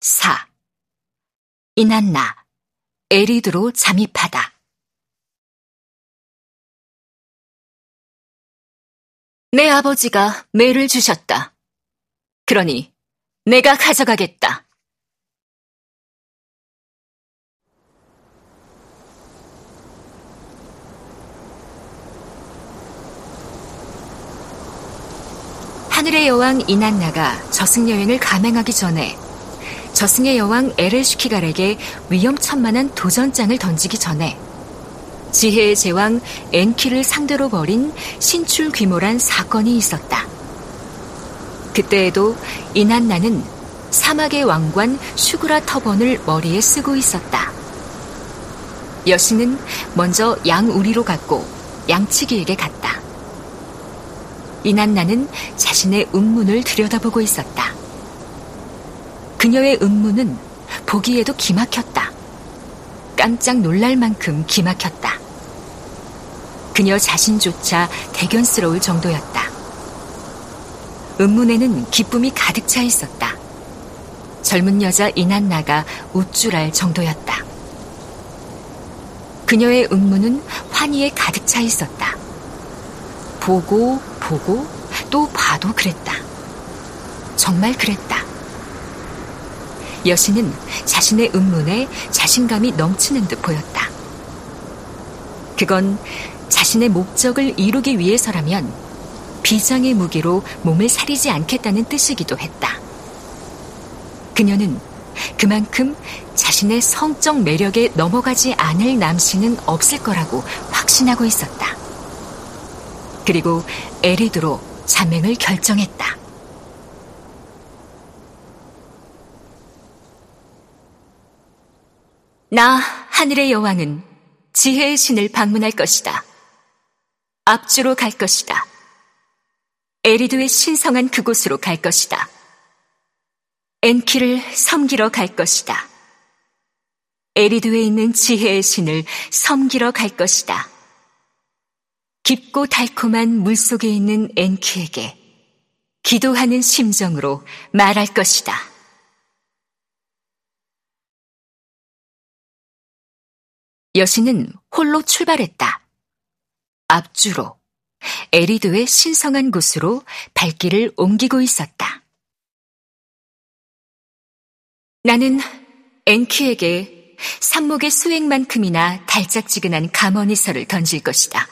4. 이난나, 에리드로 잠입하다. 내 아버지가 매를 주셨다. 그러니 내가 가져가겠다. 하늘의 여왕 이난나가 저승 여행을 감행하기 전에 저승의 여왕 에르슈키갈에게 위험천만한 도전장을 던지기 전에 지혜의 제왕 엔키를 상대로 벌인 신출 귀몰한 사건이 있었다. 그때에도 이난나는 사막의 왕관 슈그라 터번을 머리에 쓰고 있었다. 여신은 먼저 양우리로 갔고 양치기에게 갔다. 이난나는 자신의 음문을 들여다보고 있었다. 그녀의 음문은 보기에도 기막혔다. 깜짝 놀랄 만큼 기막혔다. 그녀 자신조차 대견스러울 정도였다. 음문에는 기쁨이 가득 차 있었다. 젊은 여자 이난나가 우쭐할 정도였다. 그녀의 음문은 환희에 가득 차 있었다. 보고 보고 또 봐도 그랬다. 정말 그랬다. 여신은 자신의 음문에 자신감이 넘치는 듯 보였다. 그건 자신의 목적을 이루기 위해서라면 비장의 무기로 몸을 사리지 않겠다는 뜻이기도 했다. 그녀는 그만큼 자신의 성적 매력에 넘어가지 않을 남신은 없을 거라고 확신하고 있었다. 그리고 에리드로 자맹을 결정했다. 나 하늘의 여왕은 지혜의 신을 방문할 것이다. 앞주로 갈 것이다. 에리드의 신성한 그곳으로 갈 것이다. 엔키를 섬기러 갈 것이다. 에리드에 있는 지혜의 신을 섬기러 갈 것이다. 깊고 달콤한 물속에 있는 엔키에게 기도하는 심정으로 말할 것이다. 여신은 홀로 출발했다. 앞주로 에리드의 신성한 곳으로 발길을 옮기고 있었다. 나는 엔키에게 산목의 수액만큼이나 달짝지근한 감언이설을 던질 것이다.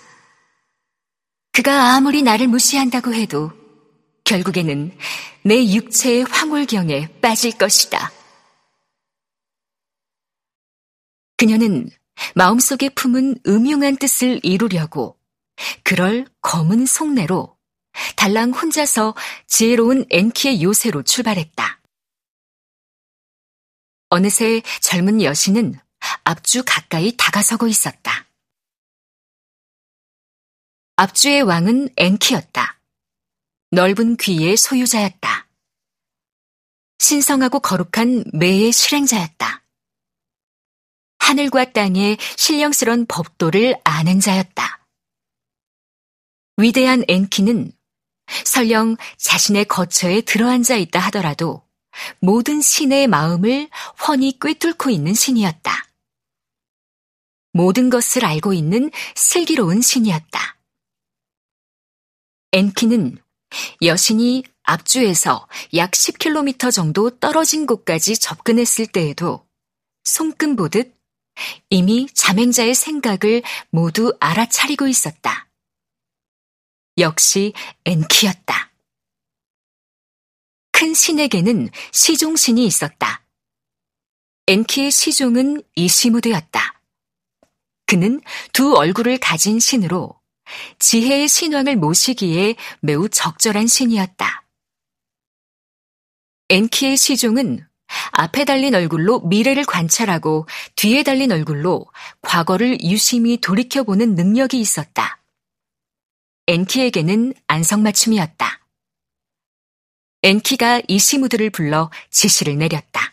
그가 아무리 나를 무시한다고 해도 결국에는 내 육체의 황홀경에 빠질 것이다. 그녀는 마음속에 품은 음흉한 뜻을 이루려고 그럴 검은 속내로 달랑 혼자서 지혜로운 엔키의 요새로 출발했다. 어느새 젊은 여신은 앞주 가까이 다가서고 있었다. 앞주의 왕은 엔키였다. 넓은 귀의 소유자였다. 신성하고 거룩한 매의 실행자였다. 하늘과 땅의 신령스런 법도를 아는 자였다. 위대한 엔키는 설령 자신의 거처에 들어앉아 있다 하더라도 모든 신의 마음을 훤히 꿰뚫고 있는 신이었다. 모든 것을 알고 있는 슬기로운 신이었다. 엔키는 여신이 앞주에서 약 10km 정도 떨어진 곳까지 접근했을 때에도 손금 보듯 이미 자맹자의 생각을 모두 알아차리고 있었다. 역시 엔키였다. 큰 신에게는 시종신이 있었다. 엔키의 시종은 이시무드였다. 그는 두 얼굴을 가진 신으로 지혜의 신왕을 모시기에 매우 적절한 신이었다. 엔키의 시종은 앞에 달린 얼굴로 미래를 관찰하고 뒤에 달린 얼굴로 과거를 유심히 돌이켜보는 능력이 있었다. 엔키에게는 안성맞춤이었다. 엔키가 이시무드를 불러 지시를 내렸다.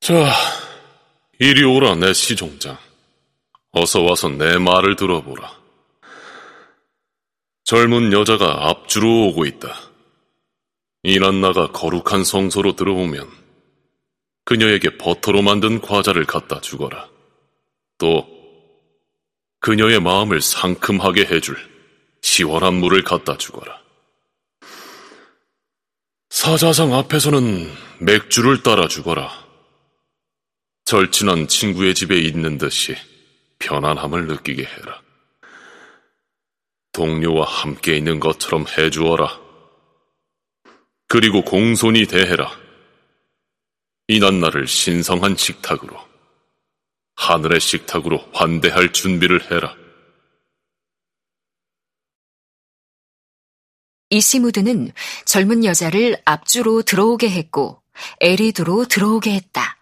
자, 이리 오라, 내 시종장. 어서 와서 내 말을 들어보라. 젊은 여자가 앞주로 오고 있다. 이난나가 거룩한 성소로 들어오면 그녀에게 버터로 만든 과자를 갖다 주거라. 또 그녀의 마음을 상큼하게 해줄 시원한 물을 갖다 주거라. 사자상 앞에서는 맥주를 따라 주거라. 절친한 친구의 집에 있는 듯이 편안함을 느끼게 해라. 동료와 함께 있는 것처럼 해주어라. 그리고 공손히 대해라. 이난 나를 신성한 식탁으로, 하늘의 식탁으로 환대할 준비를 해라. 이시무드는 젊은 여자를 앞주로 들어오게 했고 에리드로 들어오게 했다.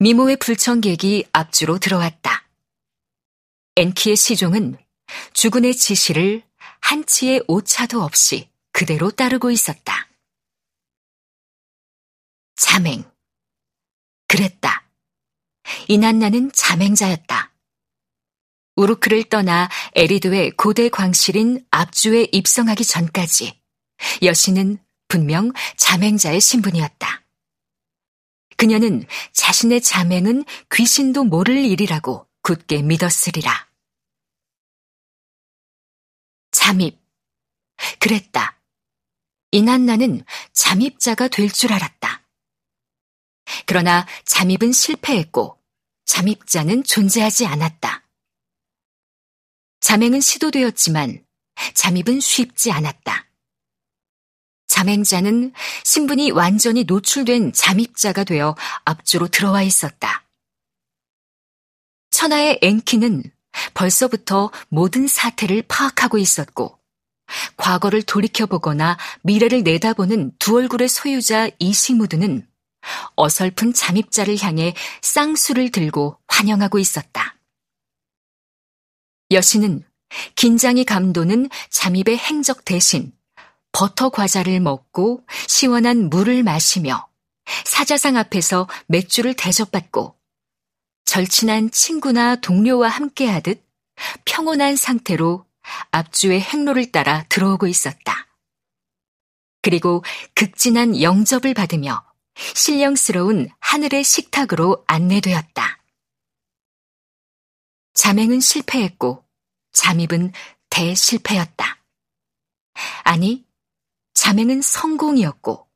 미모의 불청객이 앞주로 들어왔다. 엔키의 시종은 주군의 지시를 한치의 오차도 없이 그대로 따르고 있었다. 자맹. 그랬다. 이난나는 자맹자였다. 우르크를 떠나 에리드의 고대 광실인 압주에 입성하기 전까지 여신은 분명 자맹자의 신분이었다. 그녀는 자신의 자맹은 귀신도 모를 일이라고 굳게 믿었으리라. 잠입. 그랬다. 이난나는 잠입자가 될 줄 알았다. 그러나 잠입은 실패했고 잠입자는 존재하지 않았다. 잠행은 시도되었지만 잠입은 쉽지 않았다. 잠행자는 신분이 완전히 노출된 잠입자가 되어 앞주로 들어와 있었다. 천하의 앵키는 벌써부터 모든 사태를 파악하고 있었고, 과거를 돌이켜보거나 미래를 내다보는 두 얼굴의 소유자 이시무드는 어설픈 잠입자를 향해 쌍수를 들고 환영하고 있었다. 여신은 긴장이 감도는 잠입의 행적 대신 버터 과자를 먹고 시원한 물을 마시며 사자상 앞에서 맥주를 대접받고 절친한 친구나 동료와 함께하듯 평온한 상태로 앞주의 행로를 따라 들어오고 있었다. 그리고 극진한 영접을 받으며 신령스러운 하늘의 식탁으로 안내되었다. 자맹은 실패했고 잠입은 대실패였다. 아니, 자맹은 성공이었고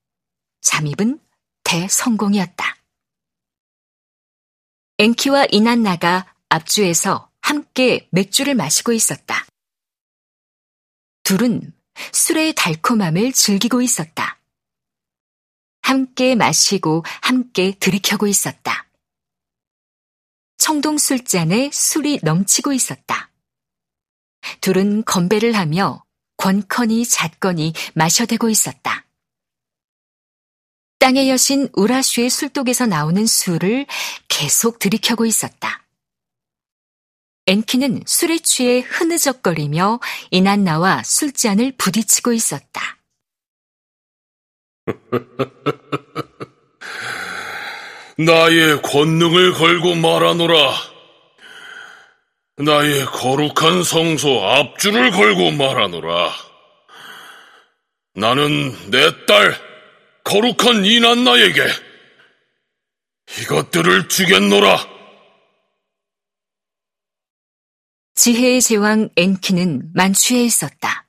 잠입은 대성공이었다. 앵키와 이난나가 앞주에서 함께 맥주를 마시고 있었다. 둘은 술의 달콤함을 즐기고 있었다. 함께 마시고 함께 들이켜고 있었다. 청동 술잔에 술이 넘치고 있었다. 둘은 건배를 하며 권커니 잣거니 마셔대고 있었다. 땅의 여신 우라슈의 술독에서 나오는 술을 계속 들이켜고 있었다. 앤키는 술에 취해 흐느적거리며 이난나와 술잔을 부딪히고 있었다. 나의 권능을 걸고 말하노라. 나의 거룩한 성소 앞줄을 걸고 말하노라. 나는 내 딸 거룩한 이난나에게 이것들을 주겠노라. 지혜의 제왕 엔키는 만취해 있었다.